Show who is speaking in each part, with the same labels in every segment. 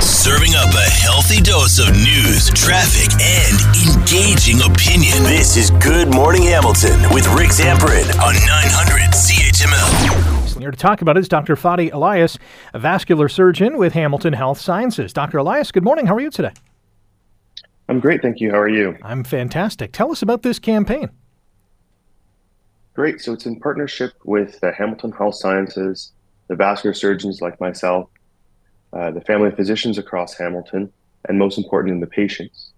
Speaker 1: Serving up a healthy dose of news, traffic, and engaging opinion. This is Good Morning Hamilton with Rick Zamperin on 900 CHML.
Speaker 2: Here to talk about it is Dr. Fadi Elias, a vascular surgeon with Hamilton Health Sciences. Dr. Elias, good morning. How are you today?
Speaker 3: I'm great, thank you. How are you?
Speaker 2: I'm fantastic. Tell us about this campaign.
Speaker 3: Great. So it's in partnership with uh, Hamilton Health Sciences, the vascular surgeons like myself, uh, the family physicians across Hamilton, and most importantly, the patients.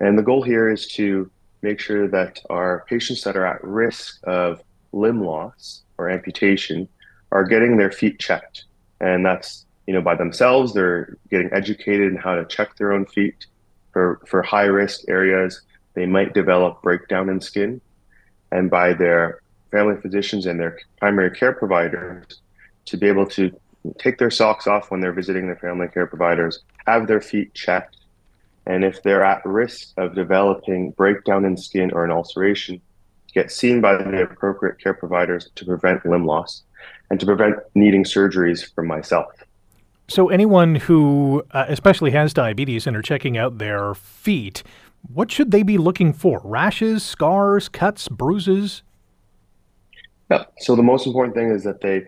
Speaker 3: And the goal here is to make sure that our patients that are at risk of limb loss or amputation are getting their feet checked. And that's, you know, by themselves, they're getting educated in how to check their own feet. For, for high risk areas, they might develop breakdown in skin. And by their family physicians and their primary care providers to be able to take their socks off when they're visiting their family care providers, have their feet checked, and if they're at risk of developing breakdown in skin or an ulceration, get seen by the appropriate care providers to prevent limb loss and to prevent needing surgeries from myself.
Speaker 2: So, anyone who uh, especially has diabetes and are checking out their feet, what should they be looking for? Rashes, scars, cuts, bruises?
Speaker 3: Yeah. So the most important thing is that they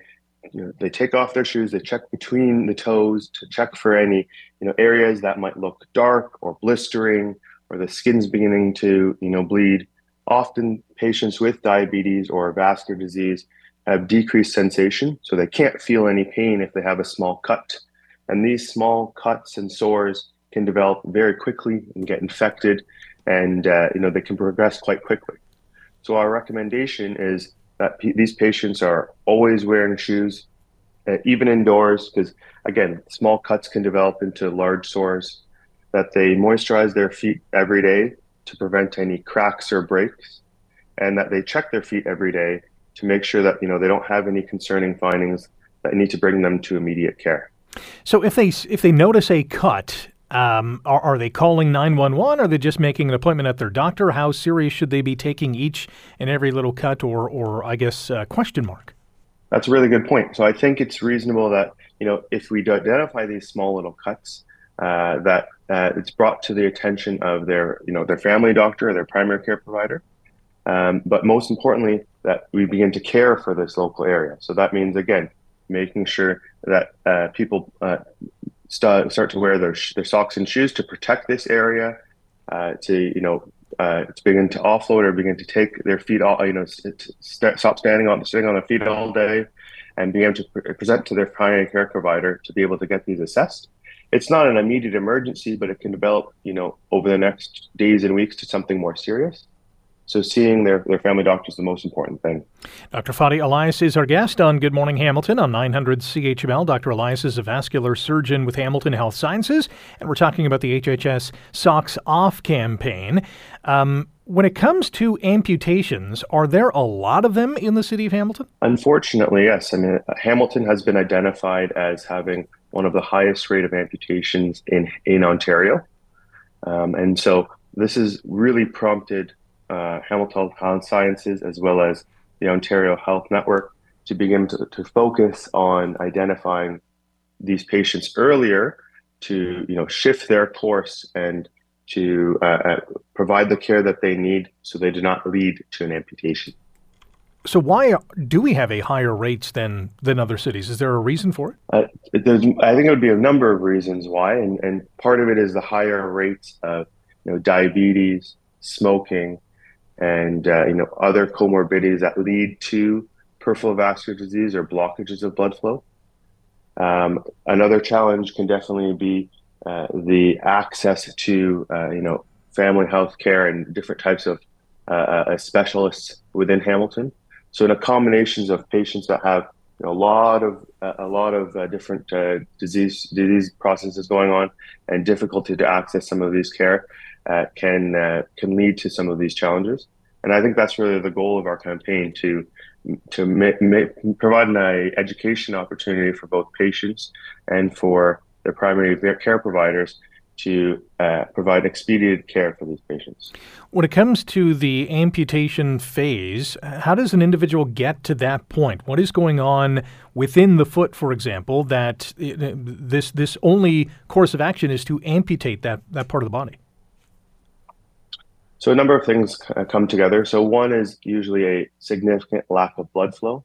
Speaker 3: you know, they take off their shoes, they check between the toes to check for any you know areas that might look dark or blistering or the skin's beginning to you know bleed. Often patients with diabetes or vascular disease have decreased sensation, so they can't feel any pain if they have a small cut. And these small cuts and sores can develop very quickly and get infected, and uh, you know they can progress quite quickly. So our recommendation is that p- these patients are always wearing shoes, uh, even indoors, because again, small cuts can develop into large sores. That they moisturize their feet every day to prevent any cracks or breaks, and that they check their feet every day to make sure that you know they don't have any concerning findings that need to bring them to immediate care.
Speaker 2: So if they if they notice a cut um, are, are, they calling 911? Are they just making an appointment at their doctor? How serious should they be taking each and every little cut or, or I guess, uh, question mark?
Speaker 3: That's a really good point. So I think it's reasonable that, you know, if we identify these small little cuts, uh, that uh, it's brought to the attention of their, you know, their family doctor or their primary care provider. Um, but most importantly, that we begin to care for this local area. So that means, again, making sure that uh, people uh, start start to wear their their socks and shoes to protect this area, uh, to you know uh, to begin to offload or begin to take their feet all you know st- stop standing on sitting on their feet all day, and be able to pre- present to their primary care provider to be able to get these assessed. It's not an immediate emergency, but it can develop you know over the next days and weeks to something more serious. So seeing their, their family doctor is the most important thing.
Speaker 2: Dr. Fadi Elias is our guest on Good Morning Hamilton on 900 CHML. Dr. Elias is a vascular surgeon with Hamilton Health Sciences, and we're talking about the HHS Socks Off campaign. Um, when it comes to amputations, are there a lot of them in the city of Hamilton?
Speaker 3: Unfortunately, yes. I mean, Hamilton has been identified as having one of the highest rate of amputations in in Ontario, um, and so this has really prompted uh, Hamilton Health Sciences as well as the Ontario Health Network to begin to, to focus on identifying these patients earlier to you know shift their course and to uh, uh, provide the care that they need so they do not lead to an amputation.
Speaker 2: So why do we have a higher rates than than other cities? Is there a reason for it?
Speaker 3: Uh, I think it would be a number of reasons why, and, and part of it is the higher rates of you know diabetes, smoking, and uh, you know other comorbidities that lead to peripheral vascular disease or blockages of blood flow. Um, another challenge can definitely be uh, the access to uh, you know family health care and different types of uh, uh, specialists within Hamilton. So in a combinations of patients that have you know, a lot of a lot of uh, different disease disease processes going on and difficulty to access some of these care, uh, can uh, can lead to some of these challenges. And I think that's really the goal of our campaign to to ma- ma- provide an uh, education opportunity for both patients and for their primary care providers to uh, provide expedited care for these patients.
Speaker 2: When it comes to the amputation phase, how does an individual get to that point? What is going on within the foot, for example, that uh, this this only course of action is to amputate that, that part of the body?
Speaker 3: So a number of things come together. So one is usually a significant lack of blood flow.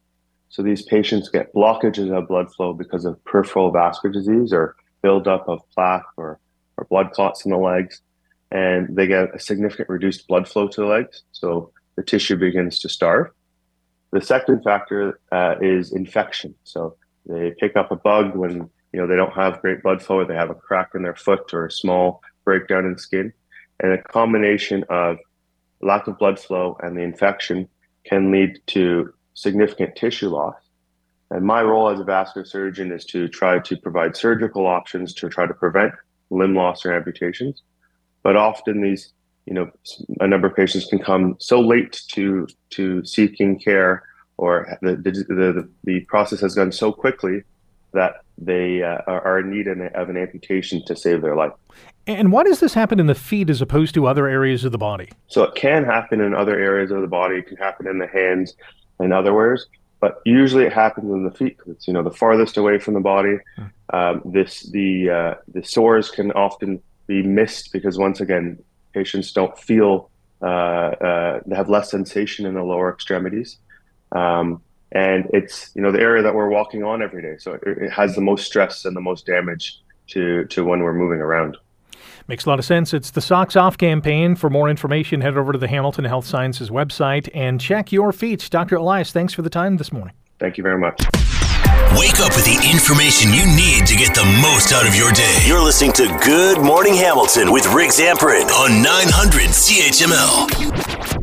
Speaker 3: So these patients get blockages of blood flow because of peripheral vascular disease or buildup of plaque or or blood clots in the legs, and they get a significant reduced blood flow to the legs. So the tissue begins to starve. The second factor uh, is infection. So they pick up a bug when you know they don't have great blood flow, or they have a crack in their foot or a small breakdown in skin, and a combination of lack of blood flow and the infection can lead to significant tissue loss. And my role as a vascular surgeon is to try to provide surgical options to try to prevent limb loss or amputations. But often these, you know, a number of patients can come so late to to seeking care, or the the the, the process has gone so quickly that they uh, are in need of an amputation to save their life.
Speaker 2: And why does this happen in the feet as opposed to other areas of the body?
Speaker 3: So it can happen in other areas of the body. It can happen in the hands and other ways but usually it happens in the feet because it's you know the farthest away from the body. Hmm. Um, this the uh, the sores can often be missed because once again patients don't feel uh, uh, they have less sensation in the lower extremities, um, and it's you know the area that we're walking on every day, so it, it has the most stress and the most damage to to when we're moving around.
Speaker 2: Makes a lot of sense. It's the Socks Off campaign. For more information, head over to the Hamilton Health Sciences website and check your feet. Dr. Elias, thanks for the time this morning.
Speaker 3: Thank you very much.
Speaker 1: Wake up with the information you need to get the most out of your day. You're listening to Good Morning Hamilton with Rick Zamperin on 900 CHML.